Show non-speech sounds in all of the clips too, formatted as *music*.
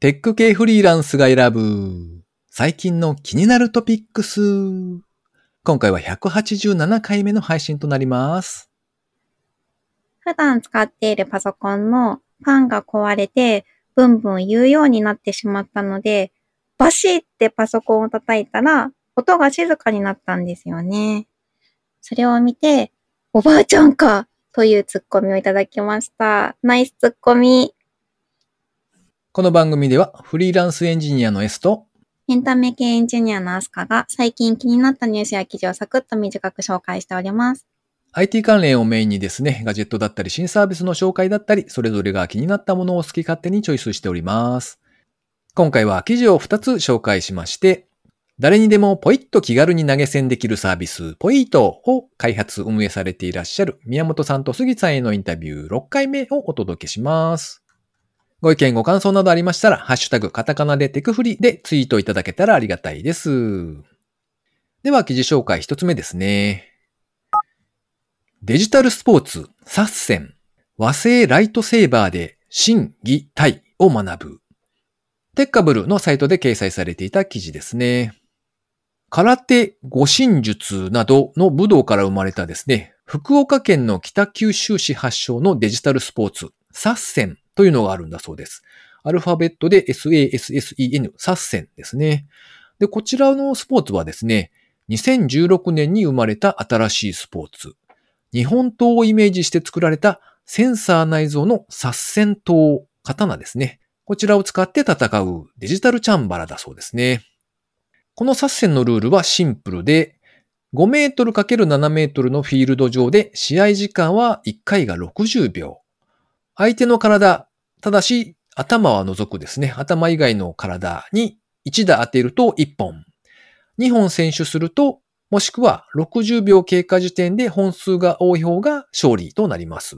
テック系フリーランスが選ぶ最近の気になるトピックス。今回は187回目の配信となります。普段使っているパソコンのファンが壊れて、ブンブン言うようになってしまったので、バシってパソコンを叩いたら、音が静かになったんですよね。それを見て、おばあちゃんかというツッコミをいただきました。ナイスツッコミ。この番組ではフリーランスエンジニアの S とエンタメ系エンジニアのアスカが最近気になったニュースや記事をサクッと短く紹介しております。IT 関連をメインにですね、ガジェットだったり新サービスの紹介だったり、それぞれが気になったものを好き勝手にチョイスしております。今回は記事を2つ紹介しまして、誰にでもポイッと気軽に投げ銭できるサービス、ポイートを開発運営されていらっしゃる宮本さんと杉さんへのインタビュー6回目をお届けします。ご意見ご感想などありましたら、ハッシュタグカタカナでテクフリでツイートいただけたらありがたいです。では記事紹介1つ目ですね。デジタルスポーツ、サッセン、和製ライトセーバーで心技体を学ぶ。テッカブルのサイトで掲載されていた記事ですね。空手、護身術などの武道から生まれたですね、福岡県の北九州市発祥のデジタルスポーツ、サッセンというのがあるんだそうです。アルファベットで SASSEN、サッセンですね。で、こちらのスポーツはですね、2016年に生まれた新しいスポーツ。日本刀をイメージして作られたセンサー内蔵の殺戦刀、刀ですね。こちらを使って戦うデジタルチャンバラだそうですね。この殺戦のルールはシンプルで、5メートル ×7 メートルのフィールド上で試合時間は1回が60秒。相手の体、ただし頭は除くですね。頭以外の体に1打当てると1本。2本選手するともしくは60秒経過時点で本数が多い方が勝利となります。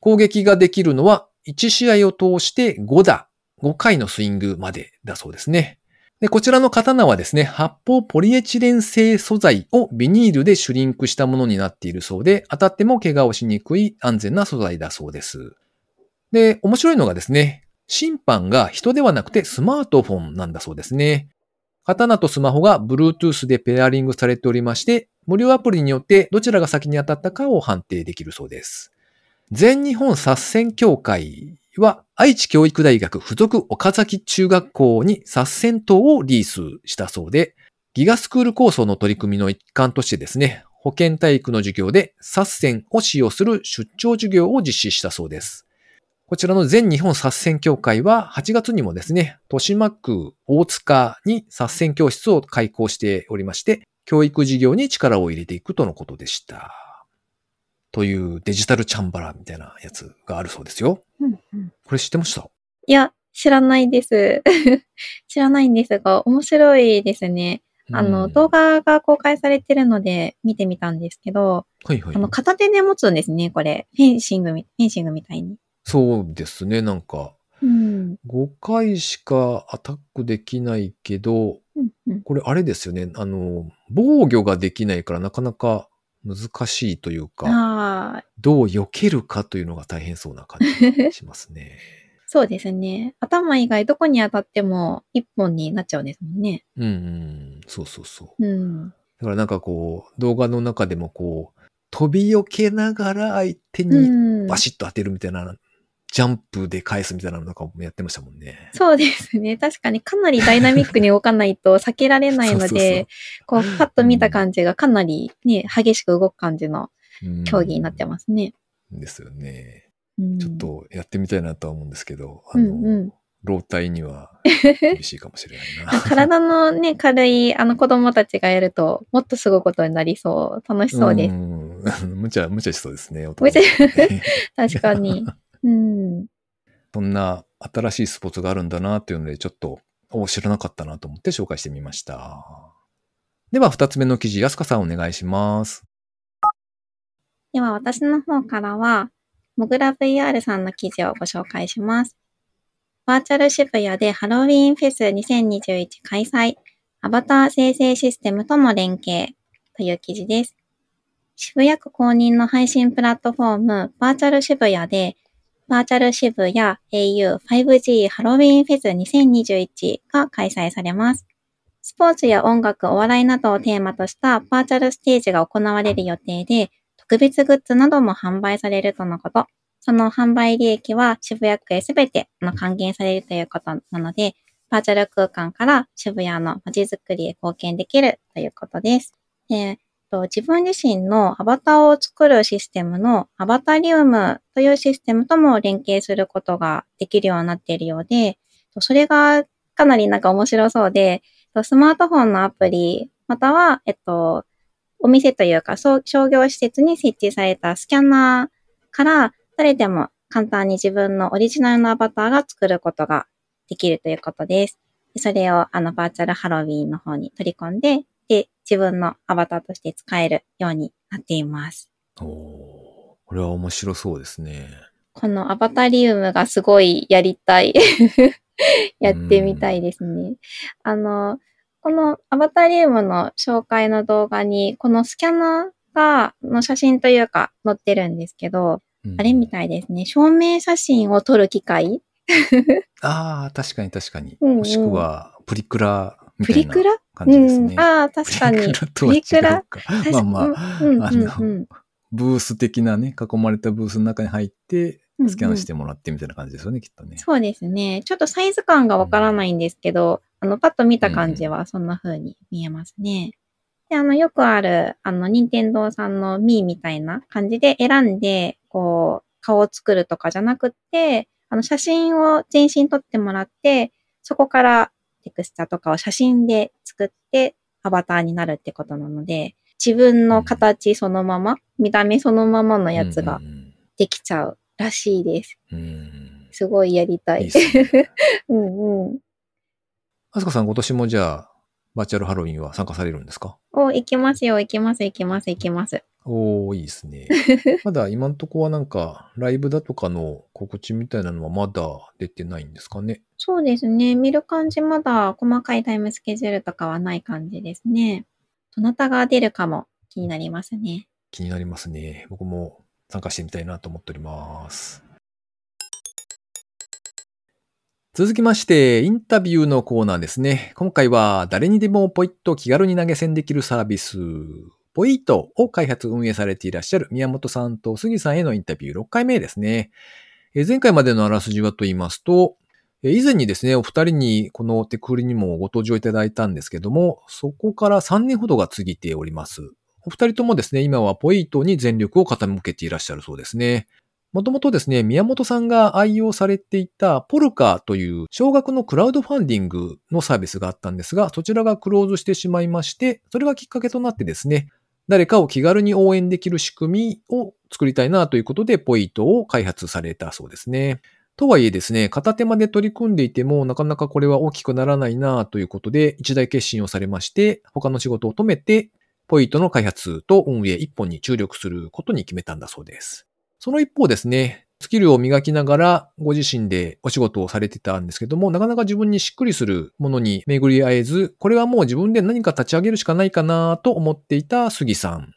攻撃ができるのは1試合を通して5打、5回のスイングまでだそうですね。で、こちらの刀はですね、発泡ポリエチレン製素材をビニールでシュリンクしたものになっているそうで、当たっても怪我をしにくい安全な素材だそうです。で、面白いのがですね、審判が人ではなくてスマートフォンなんだそうですね。刀とスマホが Bluetooth でペアリングされておりまして、無料アプリによってどちらが先に当たったかを判定できるそうです。全日本殺戦協会は愛知教育大学附属岡崎中学校に殺戦刀をリースしたそうで、ギガスクール構想の取り組みの一環としてですね、保健体育の授業で殺戦を使用する出張授業を実施したそうです。こちらの全日本殺戦協会は8月にもですね、豊島区大塚に殺戦教室を開講しておりまして、教育事業に力を入れていくとのことでした。というデジタルチャンバラみたいなやつがあるそうですよ。うんうんこれ知ってました？いや、知らないです。*laughs* 知らないんですが、面白いですね。あの、うん動画が公開されてるので見てみたんですけど、はいはいあ。の、片手で持つんですね、これ。フェンシングみ、フェンシングみたいに。そうですね。なんか、うん。5回しかアタックできないけど、うんうん、これあれですよね。あの、防御ができないからなかなか難しいというか、どう避けるかというのが大変そうな感じがしますね。*laughs* そうですね。頭以外どこに当たっても一本になっちゃうんですもんね。うんうん、そうそうそう。うん。だからなんかこう、動画の中でもこう、飛び避けながら相手にうんバシッと当てるみたいな、ジャンプで返すみたいなのとかもやってましたもんね。そうですね。確かにかなりダイナミックに動かないと避けられないのそうそうで、こう、パッと見た感じがかなりね、激しく動く感じのうん競技になってますね。ですよね。うん、ちょっとやってみたいなとは思うんですけど、あうの、んうん。老体には *laughs* 厳しいかもしれないな。体のね、軽いあの子供たちがやると、もっとすごいことになりそう。楽しそうです。ん *laughs* 無茶、無茶しそうですね。ね *laughs* 確かに。うん。そんな新しいスポーツがあるんだなっていうので、ちょっと、お知らなかったなと思って紹介してみました。では、二つ目の記事、安香さんお願いします。では私の方からは、モグラ VR さんの記事をご紹介します。バーチャル渋谷でハロウィーンフェス2021開催、アバター生成システムとも連携という記事です。渋谷区公認の配信プラットフォーム、バーチャル渋谷でバーチャル支部や au 5G ハロウィンフェス2021が開催されます。スポーツや音楽、お笑いなどをテーマとしたバーチャルステージが行われる予定で、特別グッズなども販売されるとのこと。その販売利益は渋谷区へすべて還元されるということなので、バーチャル空間から渋谷の街づくりへ貢献できるということです。で自分自身のアバターを作るシステムのアバタリウムというシステムとも連携することができるようになっているようで、それがかなりなんか面白そうで、スマートフォンのアプリ、または、えっと、お店というか商業施設に設置されたスキャナーから誰でも簡単に自分のオリジナルのアバターが作ることができるということです。それをあのバーチャルハロウィンの方に取り込ん、で、自分のアバターとして使えるようになっています。おこれは面白そうですね。このアバタリウムがすごいやりたい。*laughs* やってみたいですね。あの、このアバタリウムの紹介の動画に、このスキャナーが、の写真というか載ってるんですけど、うん、あれみたいですね。証明写真を撮る機械 *laughs* ああ、確かに確かに。うんうん、もしくは、プリクラみたいな感じですね。うん、ああ、確かに。プリクラまあまあ、うんうんうん、あの、ブース的なね、囲まれたブースの中に入って、スキャンしてもらってみたいな感じですよね、うんうん、きっとね。そうですね。ちょっとサイズ感がわからないんですけど、うん、あの、パッと見た感じはそんな風に見えますね。で、あの、よくある、あの、任天堂さんのミーみたいな感じで選んで、こう、顔を作るとかじゃなくって、あの、写真を全身撮ってもらって、そこからテクスチャとかを写真で作ってアバターになるってことなので、自分の形そのまま、見た目そのままのやつができちゃうらしいです。すごいやりたい。いいね、*laughs* うんうん。あすかさん今年もじゃあ、バーチャルハロウィンは参加されるんですかお、行きますよ、行きます、行きます、行きます。おー、いいですね。*laughs* まだ今んとこはなんか、ライブだとかの告知みたいなのはまだ出てないんですかね？そうですね。見る感じまだ細かいタイムスケジュールとかはない感じですね。どなたが出るかも気になりますね。気になりますね。僕も参加してみたいなと思っております。続きまして、インタビューのコーナーですね。今回は誰にでもポイッと気軽に投げ銭できるサービス、ポイートを開発運営されていらっしゃる宮本さんと杉さんへのインタビュー6回目ですね。前回までのあらすじはと言いますと、以前にですね、お二人にこのテクリにもご登場いただいたんですけども、そこから3年ほどが過ぎております。お二人ともですね、今はポイートに全力を傾けていらっしゃるそうですね。もともとですね、宮本さんが愛用されていたポルカという少額のクラウドファンディングのサービスがあったんですが、そちらがクローズしてしまいまして、それがきっかけとなってですね、誰かを気軽に応援できる仕組みを作りたいなということで、ポイントを開発されたそうですね。とはいえですね、片手間で取り組んでいても、なかなかこれは大きくならないなということで、一大決心をされまして、他の仕事を止めて、ポイントの開発と運営一本に注力することに決めたんだそうです。その一方ですね、スキルを磨きながらご自身でお仕事をされてたんですけども、なかなか自分にしっくりするものに巡り合えず、これはもう自分で何か立ち上げるしかないかなと思っていた杉さん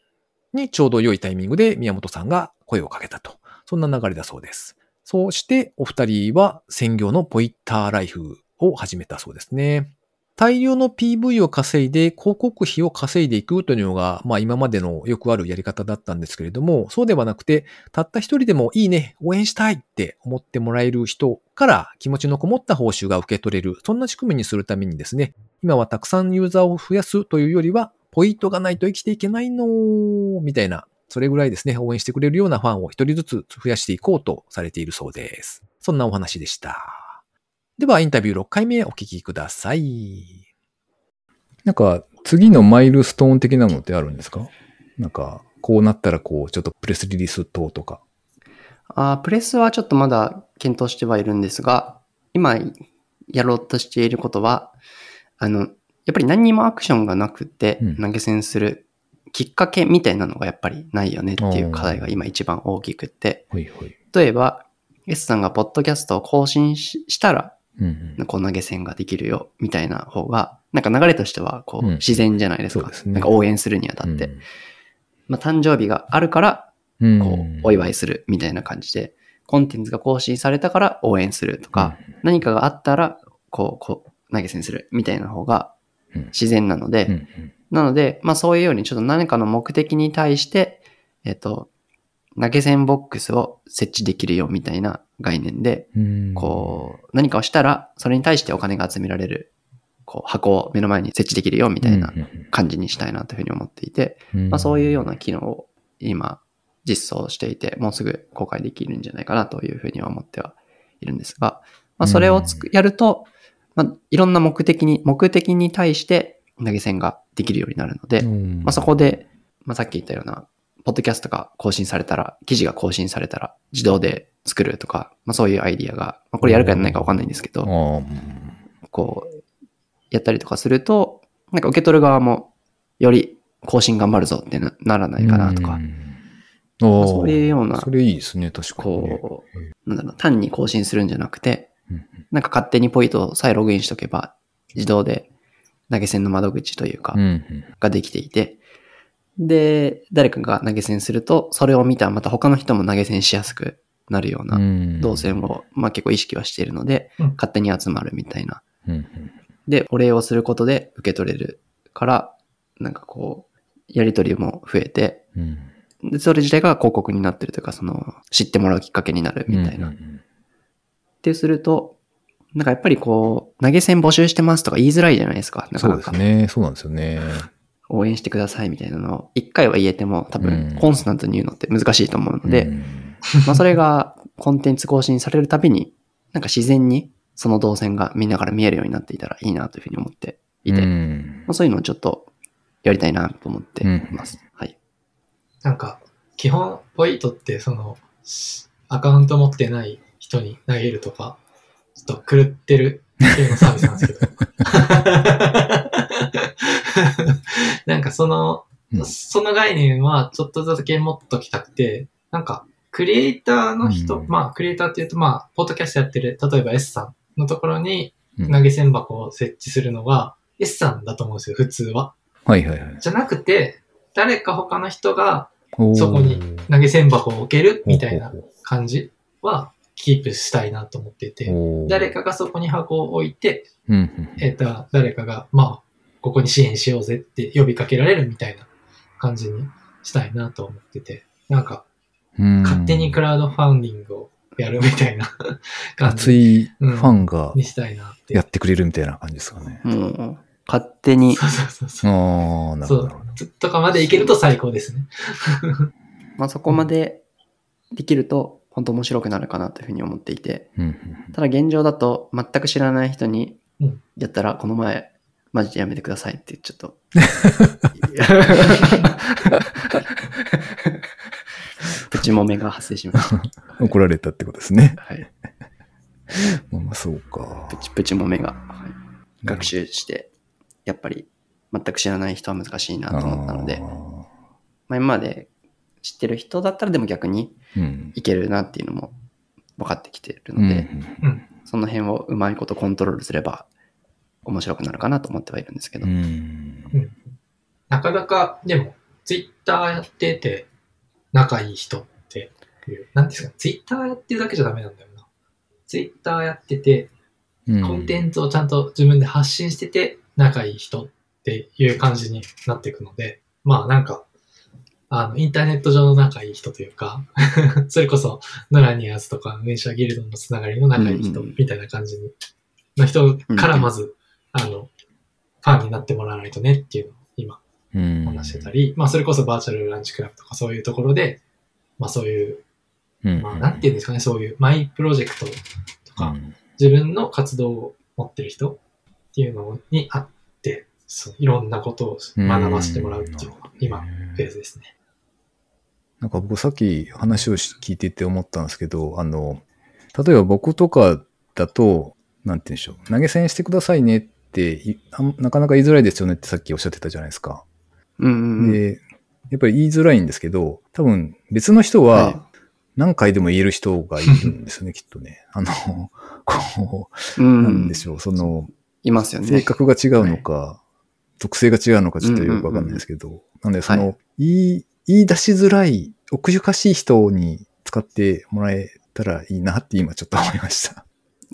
にちょうど良いタイミングで宮本さんが声をかけたと。そんな流れだそうです。そうしてお二人は専業のポイッターライフを始めたそうですね。大量の PV を稼いで広告費を稼いでいくというのが、まあ今までのよくあるやり方だったんですけれども、そうではなくて、たった一人でもいいね、応援したいって思ってもらえる人から気持ちのこもった報酬が受け取れる、そんな仕組みにするためにですね、今はたくさんユーザーを増やすというよりは、ポイントがないと生きていけないのみたいな、それぐらいですね、応援してくれるようなファンを一人ずつ増やしていこうとされているそうです。そんなお話でした。では、インタビュー6回目お聞きください。なんか、次のマイルストーン的なのってあるんですか？なんか、こうなったらこう、ちょっとプレスリリース等とか。あプレスはちょっとまだ検討してはいるんですが、今やろうとしていることは、あの、やっぱり何にもアクションがなくて投げ銭するきっかけみたいなのがやっぱりないよねっていう課題が今一番大きくて、例えば、S さんがポッドキャストを更新したらうんうん、こう投げ銭ができるよ、みたいな方が、なんか流れとしては、こう、自然じゃないですか。うんすね、なんか応援するにあたって。うん、まあ、誕生日があるから、こう、お祝いするみたいな感じで、コンテンツが更新されたから応援するとか、何かがあったら、こう、こう、投げ銭するみたいな方がうん。自然なので、うん。なので、まあそういうようにちょっと何かの目的に対して、えっ、と、投げ銭ボックスを設置できるよみたいな概念で、うん。こう、何かをしたら、それに対してお金が集められる、こう、箱を目の前に設置できるよみたいな感じにしたいなというふうに思っていて、うん。まあそういうような機能を今実装していて、もうすぐ公開できるんじゃないかなというふうには思ってはいるんですが、まあそれをつく、やると、まあいろんな目的に、目的に対して投げ銭ができるようになるので、うん。まあそこで、まあさっき言ったような、ポッドキャストが更新されたら、記事が更新されたら自動で作るとか、まあそういうアイディアが、まあこれやるかやらないかわかんないんですけど、こう、やったりとかすると、なんか受け取る側も、より更新頑張るぞってなならないかなとか、そういうようなそれいいですね、確かにね。こう、なんだろう、単に更新するんじゃなくて、うんなんか勝手にポイントさえログインしとけば、自動で投げ銭の窓口というかができていて、で、誰かが投げ銭すると、それを見たまた他の人も投げ銭しやすくなるよううなん動線を、まあ結構意識はしているので、うん勝手に集まるみたいなうんうんで、お礼をすることで受け取れるから、なんかこう、やりとりも増えて、うんで、それ自体が広告になってるというか、その、知ってもらうきっかけになるみたいな。っうんうんてすると、なんかやっぱりこう、投げ銭募集してますとか言いづらいじゃないですか。なかそうなか。ですね。そうなんですよね。応援してくださいみたいなのを、一回は言えても、多うん分、コンスタントに言うのって難しいと思うので、うん *laughs* まあそれがコンテンツ更新されるたびに、なんか自然にその動線がみんなから見えるようになっていたらいいなというふうに思っていて、うまんあ、そういうのをちょっとやりたいなと思っています。はい。なんか、基本、ポイントって、その、しアカウント持ってない人に投げるとか、ちょっと狂ってる系のサービスなんですけど。*laughs* *laughs* なんかその、うん。その概念はちょっとだけ持っときたくて、なんか、クリエイターの人、うん。まあ、クリエイターって言うと、まあ、ポッドキャストやってる、例えば S さんのところにうん。投げ銭箱を設置するのが S さんだと思うんですよ、普通は。はいはいはい。じゃなくて、誰か他の人がそこに投げ銭箱を置けるみたいな感じはキープしたいなと思っていて、誰かがそこに箱を置いて、えっ、と、誰かが、まあ、ここに支援しようぜって呼びかけられるみたいな感じにしたいなと思ってて、なんか、うん。勝手にクラウドファンディングをやるみたいな。*laughs* 感熱じいファンがにしたいなって。やってくれるみたいな感じですかね。もう、勝手に、そうそうそうそう。ああ、なるほど。とかまでいけると最高ですね。*laughs* まあそこまでできると、本当面白くなるかなというふうに思っていて、ただ現状だと全く知らない人にうん。やったら、この前、マジでやめてくださいってちょっと。*laughs* プチモメが発生しました。う *laughs* ん怒られたってことですね。はい。まあまあそうかプ。チプチモメが、はい学習して、やっぱり全く知らない人は難しいなと思ったので、あまあ、今まで知ってる人だったらでも逆に。いけるなっていうのも分かってきてるうんので、うん。その辺をうまいことコントロールすれば面白くなるかなと思ってはいるんですけど。うんなかなか、でも、ツイッターやってて、仲いい人っていう、なんですか、ツイッターやってるだけじゃダメなんだよな。ツイッターやってて、うんコンテンツをちゃんと自分で発信してて、仲いい人っていう感じになっていくので、まあなんか、あの、インターネット上の仲いい人というか、*laughs* それこそ、ノラニアーズとか、メンシャーギルドのつながりの仲いい人うんうんみたいな感じにの人からまず、あの、ファンになってもらわないとねっていうのを今うん。話してたり、まあそれこそバーチャルランチクラブとかそういうところで、まあそういう、うん。まあなんていうんですかね、そういうマイプロジェクトとか、うん。自分の活動を持ってる人っていうのにあって、そういろんなことを学ばせてもらうっていうのが今、フェーズですね。なんか僕さっき話をし聞いてて思ったんですけど、あの、例えば僕とかだと、なんて言うんでしょう、投げ銭してくださいねっていあんなかなか言いづらいですよねってさっきおっしゃってたじゃないですか。うんうんうん。で、やっぱり言いづらいんですけど、多分別の人はいは何回でも言える人がいるんですよね、*laughs* きっとね。あの、こうう、なんんで。しょう、その、いますよね。性格が違うのか、属性が違うのかちょっとよくわかんないですけど、なんでその、は言い、言い出しづらい、奥ゆかしい人に使ってもらえたらいいなって今ちょっと思いました。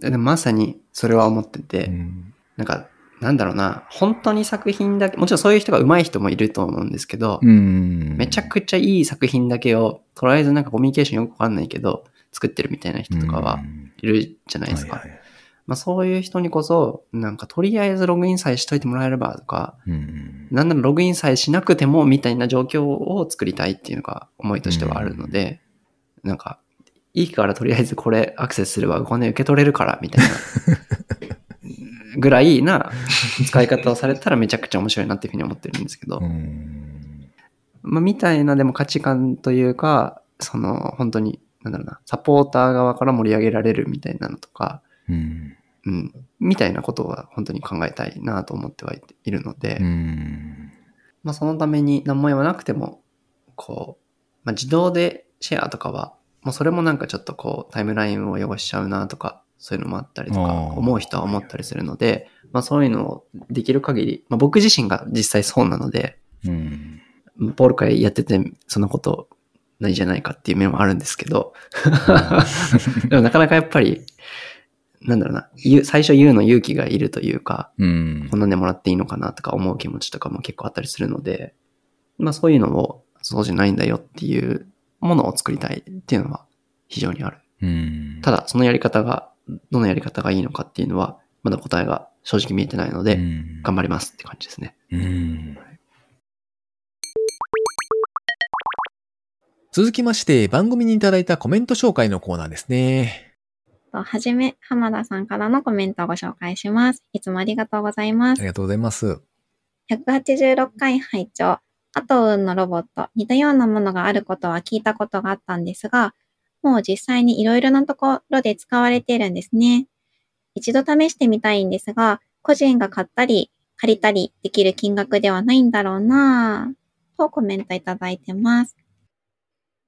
*laughs* まさにそれは思ってて、うん。なんか、なんだろうな、本当に作品だけ、もちろんそういう人が上手い人もいると思うんですけど、うん。めちゃくちゃいい作品だけを、とりあえずなんかコミュニケーションよくわかんないけど、作ってるみたいな人とかはうんいるじゃないですか。はいはいまあそういう人にこそ、なんかとりあえずログインさえしといてもらえればとか、うん。なんならログインさえしなくてもみたいな状況を作りたいっていうのが思いとしてはあるので、なんか、いいからとりあえずこれアクセスすればお金受け取れるからみたいな *laughs* ぐらいな使い方をされたらめちゃくちゃ面白いなっていうふうに思ってるんですけど、うん。まあみたいなでも価値観というか、その本当に、なんだろうな、サポーター側から盛り上げられるみたいなのとか、うん。うん、みたいなことは本当に考えたいなと思ってはいいるので、うん。まあ、そのために何も言わなくても、こう、まあ、自動でシェアとかは、もうそれもなんかちょっとこう、タイムラインを汚しちゃうなとか、そういうのもあったりとか、思う人は思ったりするので、まあそういうのをできる限り、まあ僕自身が実際そうなので、うん。ポール会やっててそんなことないじゃないかっていう面もあるんですけど、*laughs* でもなかなかやっぱり、なんだろうな、最初言うの勇気がいるというか、うんこんなんでもらっていいのかなとか思う気持ちとかも結構あったりするので、まあそういうのをそうじゃないんだよっていうものを作りたいっていうのは非常にある。うん。ただそのやり方が、どのやり方がいいのかっていうのはまだ答えが正直見えてないので、うん頑張りますって感じですね。うん続きまして、番組にいただいたコメント紹介のコーナーですね。とはじめ、浜田さんからのコメントをご紹介します。いつもありがとうございますあり。がとうございます。186回拝聴アトウンのロボット、似たようなものがあることは聞いたことがあったんですが、もう実際にいろいろなところで使われているんですね。一度試してみたいんですが、個人が買ったり、借りたりできる金額ではないんだろうなぁ、とコメントいただいてます。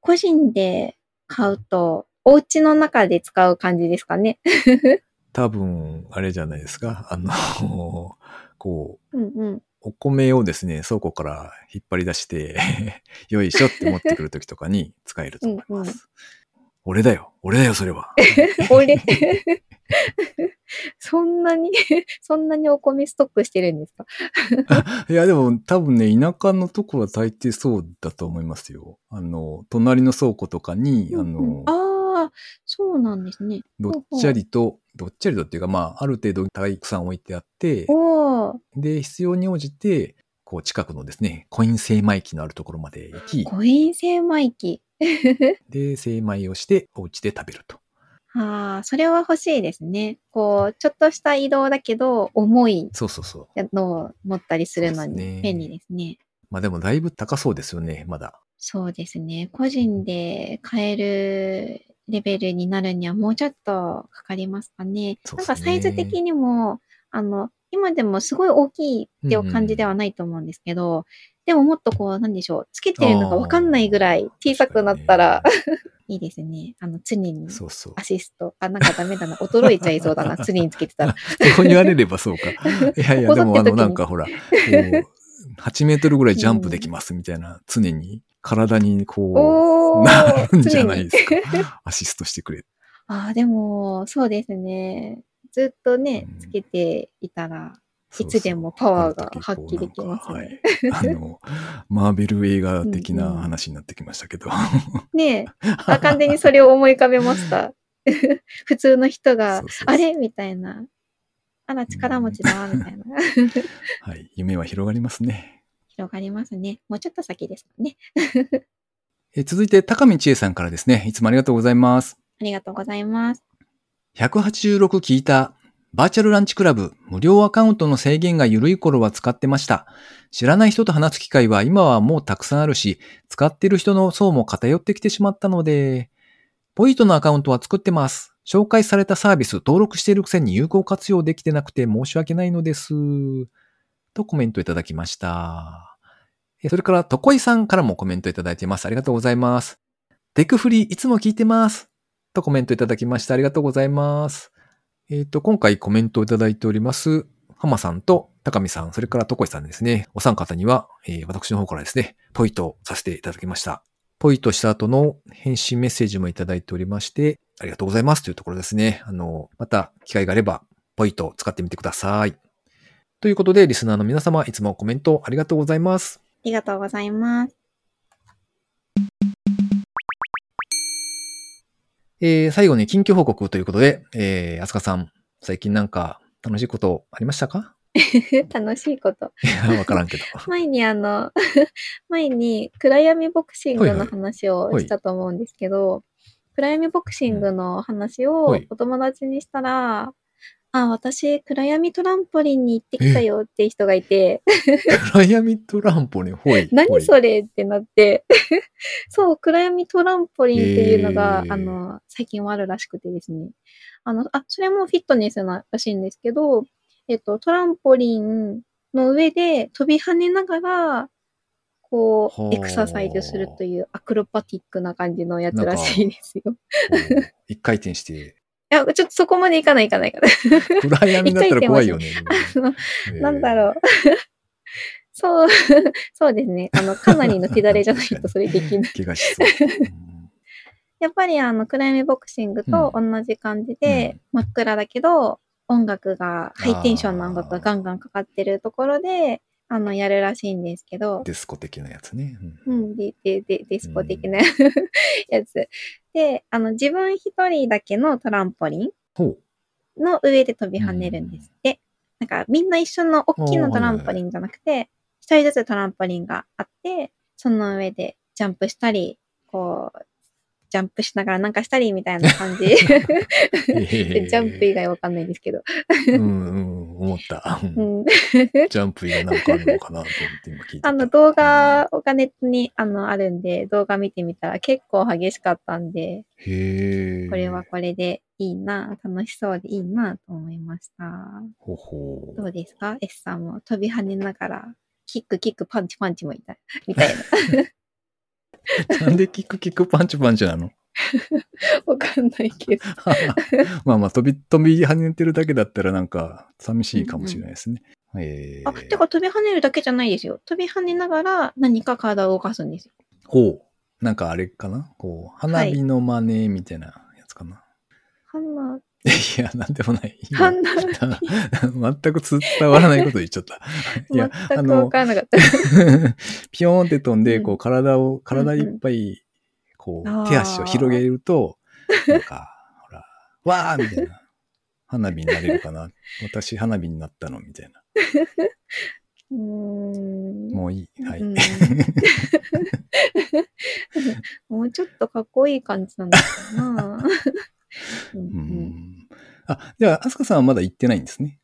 個人で買うと、お家の中で使う感じですかね。*laughs* 多分、あれじゃないですか。あの、こう、うんうん。お米をですね、倉庫から引っ張り出して、*laughs* よいしょって持ってくるときとかに使えると思います。うんうん俺だよ、俺だよ、それは。俺、*laughs* そんなに、*laughs* そんなにお米ストックしてるんですか？*laughs* いや、でも多分ね、田舎のとこは大抵そうだと思いますよ。あの、隣の倉庫とかに、あうんの、ああ、そうなんですね。どっちゃりと、どっちゃりとっていうか、まあ、ある程度たくさん置いてあって、で、必要に応じて、こう、近くのですね、コイン精米機のあるところまで行き、コイン精米機。*laughs* で、精米をして、お家で食べると。ああ、それは欲しいですね。こう、ちょっとした移動だけど、重いそうそうそう。のを持ったりするのそうですねに便利ですね。まあでもだいぶ高そうですよね、まだ。そうですね。個人で買えるレベルになるにはもうちょっとかかりますかね。なんかサイズ的にも、あの、今でもすごい大きいっていう感じではないと思うんですけど、でももっとこう、なんでしょう、つけてるのがわかんないぐらい小さくなったら、いいですね。あの、常にそうそうア。シスト。あ、なんかダメだな。衰えちゃいそうだな。*laughs* 常につけてたら。そう言われればそうか。いやいや、*laughs* でもあの、なんかほら、こう、8メートルぐらいジャンプできますみたいな、常に体にこう、なるんじゃないですか。アシストしてくれ。ああ、でも、そうですね。ずっとねうん、つけていたら、いつでもパワーが発揮できますねかはい。あの、*laughs* マーベル映画的な話になってきましたけど。ねえ、あ完全にそれを思い浮かべました。*laughs* 普通の人があれ？みたいな。あら、力持ちだわ、みたいな。*laughs* はい。夢は広がりますね。広がりますね。もうちょっと先ですかね。え続いて、高見千恵さんからですね。いつもありがとうございます。ありがとうございます。186聞いた。バーチャルランチクラブ、無料アカウントの制限が緩い頃は使ってました。知らない人と話す機会は今はもうたくさんあるし、使ってる人の層も偏ってきてしまったので、ポイントのアカウントは作ってます。紹介されたサービス登録しているくせに有効活用できてなくて申し訳ないのです。とコメントいただきました。それから、とこいさんからもコメントいただいています。ありがとうございます。テクフリーいつも聞いてます。とコメントいただきました。ありがとうございます。えっ、と、今回コメントをいただいております、浜さんと高見さん、それからとこいさんですね。お三方には、えー私の方からですね、ポイントさせていただきました。ポイとした後の返信メッセージもいただいておりまして、ありがとうございますというところですね。あの、また機会があれば、ポイと使ってみてください。ということで、リスナーの皆様、いつもコメントありがとうございます。ありがとうございます。えー、最後に緊急報告ということで、えー、あすかさん、最近なんか楽しいことありましたか？*laughs* 楽しいこと。いや、わからんけど。*laughs* 前にあの、*laughs* 前に暗闇ボクシングのはいはい。話をはいしたと思うんですけど、暗闇ボクシングの話をはい。お友達にしたら、あ、私、暗闇トランポリンに行ってきたよって人がいて、暗闇トランポリン、ほい。ほ *laughs* 何いそれってなって、*laughs* そう、暗闇トランポリンっていうのが、へーあの、最近はあるらしくてですね。あの、あ、それもフィットネスならしいんですけど、えっと、トランポリンの上で飛び跳ねながら、こはあう、エクササイズするというアクロバティックな感じのやつらしいですよ。こう一回転して、いや、ちょっとそこまでいかないいかないいかない。*laughs* 暗闇だったら怖いよね。*laughs* あのえーなんだろう。*laughs* そう、そうですね。あの、かなりの手だれじゃないとそれできない。怪我しそう。うんやっぱりあの、暗闇ボクシングと同じ感じで、うん真っ暗だけど、音楽が、ハイテンションな音楽がガンガンかかってるところで、あの、やるらしいんですけど、ディスコ的なやつね。うんうん、で、で、で、ディスコ的な *laughs* やつ。で、あの、自分一人だけのトランポリン。の上で飛び跳ねるんですって。なんか、みんな一緒の大きなトランポリンじゃなくて、一人ずつトランポリンがあって、その上でジャンプしたり、こう、ジャンプしながらなんかしたりみたいな感じ。ジャンプ以外わかんないですけど。うんうん、思った。ジャンプ以外なんかあるのかなと思って今聞いてた。あの動画がネットにあのあるんで、動画見てみたら結構激しかったんで、へえ。これはこれでいいな、楽しそうでいいなと思いました。ほほどうですか ?S さんも飛び跳ねながら、キックキックパンチパンチもいたい。みたいな。*laughs* なんでキックキックパンチパンチなの？*laughs* わかんないけど。*laughs* まあまあ、飛び、飛び跳ねてるだけだったらなんか寂しいかもしれないですね。えー、あ、てか飛び跳ねるだけじゃないですよ。飛び跳ねながら何か体を動かすんですよ。ほう。なんかあれかな？こう、花火の真似みたいなやつかな。花、い、や、なんでもない。全く伝わらないこと言っちゃった。*laughs* いや、あの、からなかった。*laughs* ピヨーンって飛んで、うんこう、体を、体いっぱい、こう、手足を広げると、なんか、ほら、わーみたいな。花火になれるかな。私、花火になったのみたいな。*laughs* うーん。もういい。はい。うんもうちょっとかっこいい感じなんだけどな。うんううんん。あ、じゃあ、アスカさんはまだ行ってないんですね。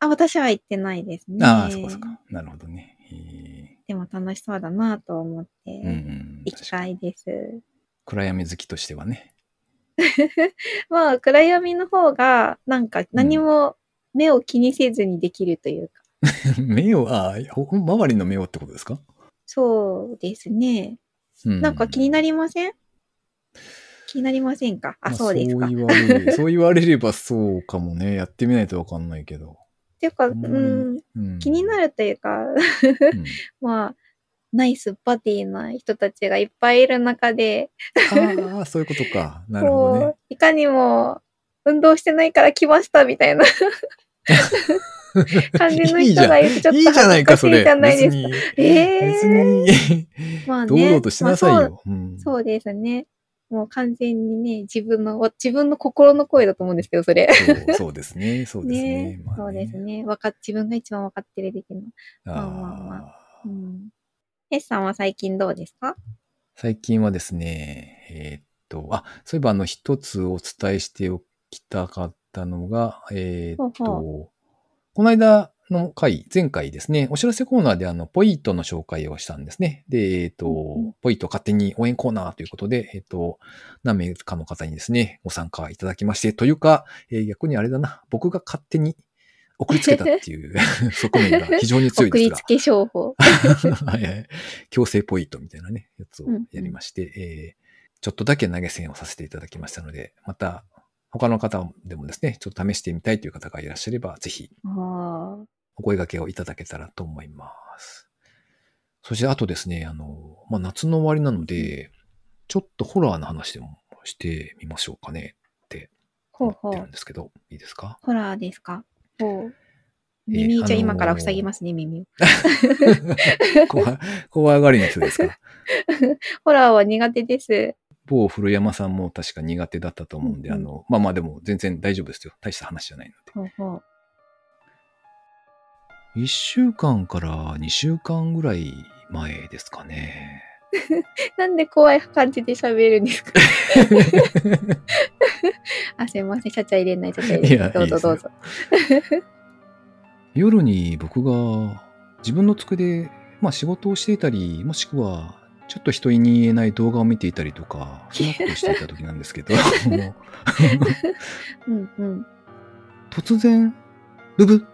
あ、私は行ってないですね。ああ、そこそこ。なるほどね。へでも楽しそうだなと思って。行きたいです。暗闇好きとしてはね。*laughs* まあ、暗闇の方が、なんか何も目を気にせずにできるというか。*laughs* 目を、ああ、ほ周りの目をってことですか？そうですね。うんなんか気になりません？気になりませんか？あ、まそうですか。っそう言われれ *laughs* そう言われればそうかもね。やってみないとわかんないけど。ていうか、うあんん、うん気になるというか、うん *laughs* まあ、ナイスバディな人たちがいっぱいいる中で、ああ、そういうことか。*laughs* なるほどねいかにも運動してないから来ましたみたいな感じの人がいるとちょっといいじゃないか、それ。恥ずかしいじゃないですか。別に、えー別に、まあね。堂々としなさいまあよ。うんそうそうですね。もう完全にね、自分の、自分の心の声だと思うんですけど、それ。そうそうです *laughs* ね。そうですね。ねまあそうです。ね。わかっ、自分が一番わかってる的な。あまあまあまーうん。S さんは最近どうですか？最近はですね、えーっと、あ、そういえばあの一つお伝えしておきたかったのが、えーっと、ほうこの間の回、前回ですね、お知らせコーナーであの、ポイートの紹介をしたんですね。で、えーっと、うんうんポイート勝手に応援コーナーということで、えーっと、何名かの方にですね、ご参加いただきまして、というか、えー逆にあれだな、僕が勝手に送りつけたっていう *laughs* 側面が非常に強いですが送りつ。け商法。*laughs* 強制ポイントみたいなね、やつをやりまして、えーちょっとだけ投げ銭をさせていただきましたので、また、他の方でもですね、ちょっと試してみたいという方がいらっしゃれば、ぜひああ。お声掛けをいただけたらと思います。そしてあとですね、あの、まあ、夏の終わりなので、ちょっとホラーの話でもしてみましょうかねってほうほう思ってるん。ですけど、いいですか？ホラーですか？ほう。えー耳、じゃああのー今から塞ぎますね、耳を。*laughs* 怖い怖がりの人ですか？*laughs* ホラーは苦手です。某古山さんも確か苦手だったと思うんで、うんうんあの、まあまあでも全然大丈夫ですよ。大した話じゃないのほうほう。で。1週間から2週間ぐらい前ですかね。*laughs* なんで怖い感じで喋るんですか？*laughs* あ、すいません。ちゃちゃ入れない、ちゃちゃ入れない。どうぞどうぞ。*laughs* 夜に僕が自分の机で、まあ仕事をしていたり、もしくはちょっと人に言えない動画を見ていたりとか、そんなことをしていた時なんですけど、うんうん。突然、ブブって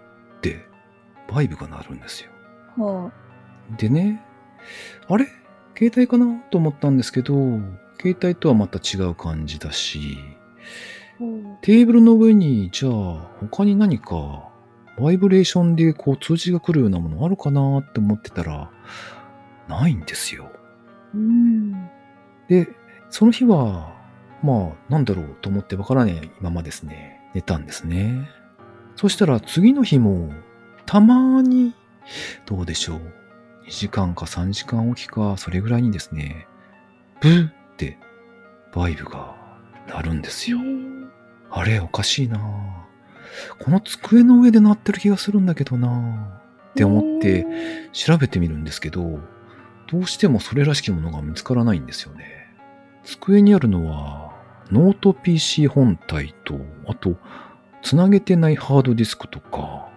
バイブが鳴るんですよ。ほう。でね、あれ？携帯かな？と思ったんですけど、携帯とはまた違う感じだし、テーブルの上に、じゃあ他に何かバイブレーションでこう通知が来るようなものあるかなって思ってたら、ないんですよ。うん。で、その日は、まあ、なんだろうと思ってわからないままですね、寝たんですね。そしたら次の日も、たまに、どうでしょう。2時間か3時間おきか、それぐらいにですね、ブーって、バイブが鳴るんですよ。あれ、おかしいなこの机の上で鳴ってる気がするんだけどなって思って、調べてみるんですけど、どうしてもそれらしきものが見つからないんですよね。机にあるのは、ノート PC 本体と、あと、つなげてないハードディスクとか、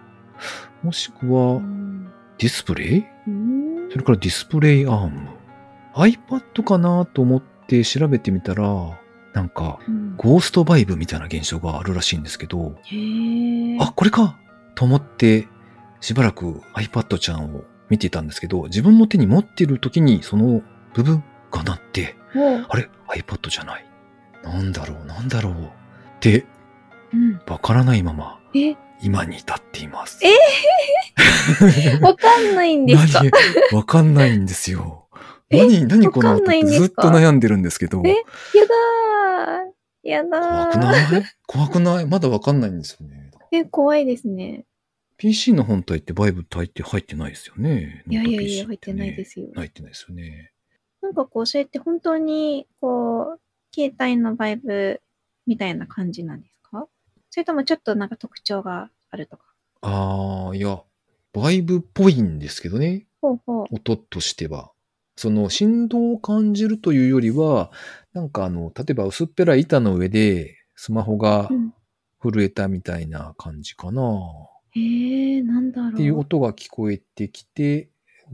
もしくうはんディスプレイ？うんそれからディスプレイアーム。iPad かなと思って調べてみたら、なんか、うんゴーストバイブみたいな現象があるらしいんですけど。あ、これかと思って、しばらく iPad ちゃんを見ていたんですけど、自分の手に持っている時にその部分が鳴って。あれ ?iPad じゃない。なんだろう？なんだろう？って、うん。わからないまま、え、今に至っています。え *laughs* わかんないんですか？何？わかんないんですよ。え何、何このずっと悩んでるんですけど、えやだー。やだー。怖くない？怖くない？まだわかんないんですよね。え、怖いですね。PC の本体ってバイブ体って入ってないですよね。いやいやいや、入ってないですよ。入ってないですよね。なんかこう、それって本当に、こう、携帯のバイブみたいな感じなんですか？それともちょっとなんか特徴があるとか？ああ、いや、バイブっぽいんですけどね。ほうほう。音としては。その振動を感じるというよりは、なんかあの、例えば薄っぺらい板の上でスマホがうん、震えたみたいな感じかな。へえ、なんだろう。っていう音が聞こえてきて、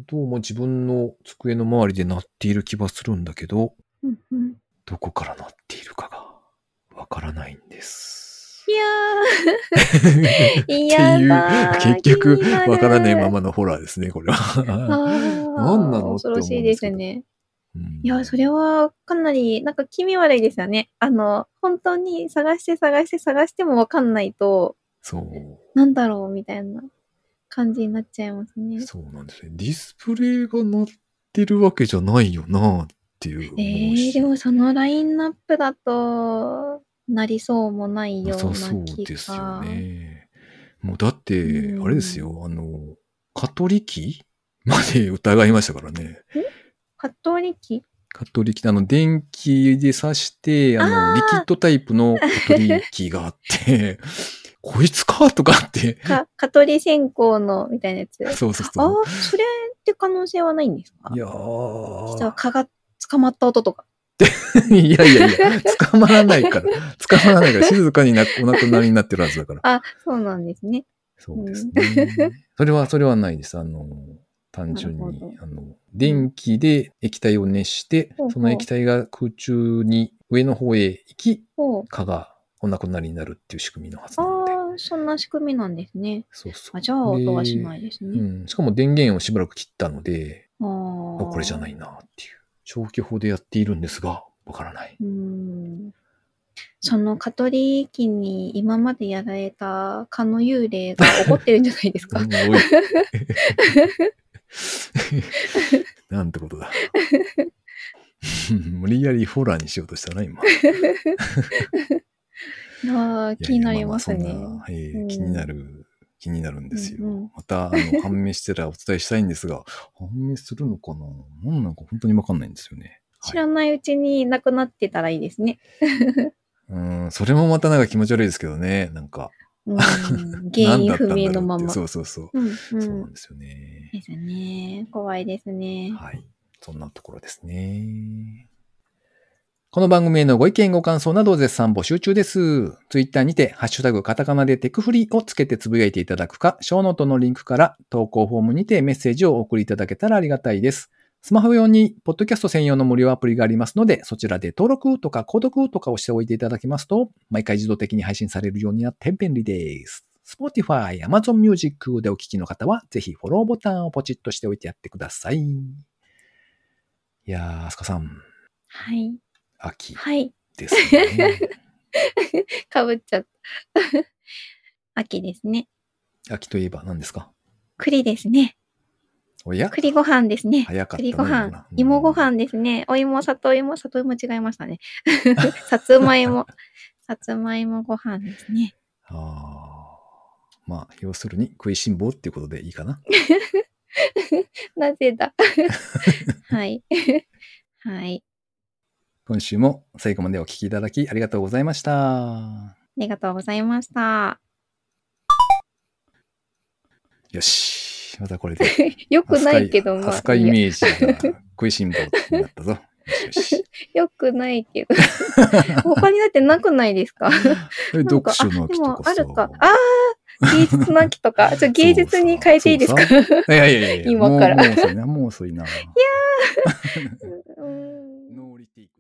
どうも自分の机の周りで鳴っている気はするんだけど、うんうん。どこから鳴っているかがわからないんです。いやー、って嫌いう。結局わからないままのホラーですね、これあは。ー何なの恐ろしいですね。うんいや、それはかなり、なんか気味悪いですよね。あの、本当に探して探して探してもわかんないと、そう。なんだろうみたいな感じになっちゃいますね。そうなんですね。ディスプレイが鳴ってるわけじゃないよなっていうえし。ー、でもそのラインナップだと、なりそうもないようななさそう気ですよが。ね。もうだって、うんあれですよ、あの、カトリキまで疑いましたからね。カトリキ？カトリキ、あの、電気で挿して、あの、あーリキッドタイプのカトリキがあって、*laughs* こいつか？とかって。か、蚊取り線香の、みたいなやつ？そうそうあそう。あ、それって可能性はないんですか？いや実はー。蚊が捕まった音とか。*laughs* いやいやいや、捕まらないから。捕まらないから、静かになお亡くなりになってるはずだから。あ、そうなんですね。そうですね。*laughs* それは、それはないです。あの、単純にあの、電気で液体を熱してその液体が空中に上の方へ行き。蚊がお亡くなりになるっていう仕組みのはずなので。ああ、そんな仕組みなんですね。そうそう。あじゃあ音はしないですね。うん。しかも電源をしばらく切ったので、あ。これじゃないなっていう。消去法でやっているんですが、わからない。うーん。そのカトリー期に今までやられた蚊の幽霊が起こってるんじゃないですか？*laughs* なんてことだ。*laughs* 無理やりホラーにしようとしたな、今。*laughs* ああ、気になりますね。気になる、気になるんですよ。うんうんまた、あの、判明してらお伝えしたいんですが、*laughs* 判明するのかな？なんなんか本当にわかんないんですよね。知らないうちに亡くなってたらいいですね。うん、それもまたなんか気持ち悪いですけどね。なんか。うん、*laughs* 原因不明のまま。そうそうそう。うん、う。そうんなんですよね。ですね。怖いですね。はい。そんなところですね。この番組へのご意見ご感想などを絶賛募集中です。ツイッターにて、ハッシュタグカタカナでテクフリをつけてつぶやいていただくか、ショーノートのリンクから投稿フォームにてメッセージをお送りいただけたらありがたいです。スマホ用に、ポッドキャスト専用の無料アプリがありますので、そちらで登録とか購読とかをしておいていただきますと、毎回自動的に配信されるようになって便利です。Spotify、Amazon Music でお聞きの方は、ぜひフォローボタンをポチッとしておいてやってください。いやー、アスカさん、はい。秋はい。ですね。*laughs* かぶっちゃった。*laughs* 秋ですね。秋といえば何ですか？栗ですね。おや？栗ご飯ですね。早かったな栗ご今飯の。芋ご飯ですね。お芋、里芋、里芋違いましたね。*laughs* さつまいも。さつまいもご飯ですね。ああ。まあ、要するに食いしん坊っていうことでいいかな。なぜだ？はい。はい。今週も最後までお聞きいただきありがとうございました。ありがとうございました。よし。またこれで。*laughs* よくないけど、アまあスカイいいやメージが食いしん坊になったぞ。よしよ *laughs* くないけど。*laughs* 他にだってなくないですか？え読書の秋とかさ。あ、でもあるか。ああ芸術の秋とか。ちょ、芸術に変えていいですか？いやいやいやいや。今からもう遅いな、もう遅いな。うんノーリテイク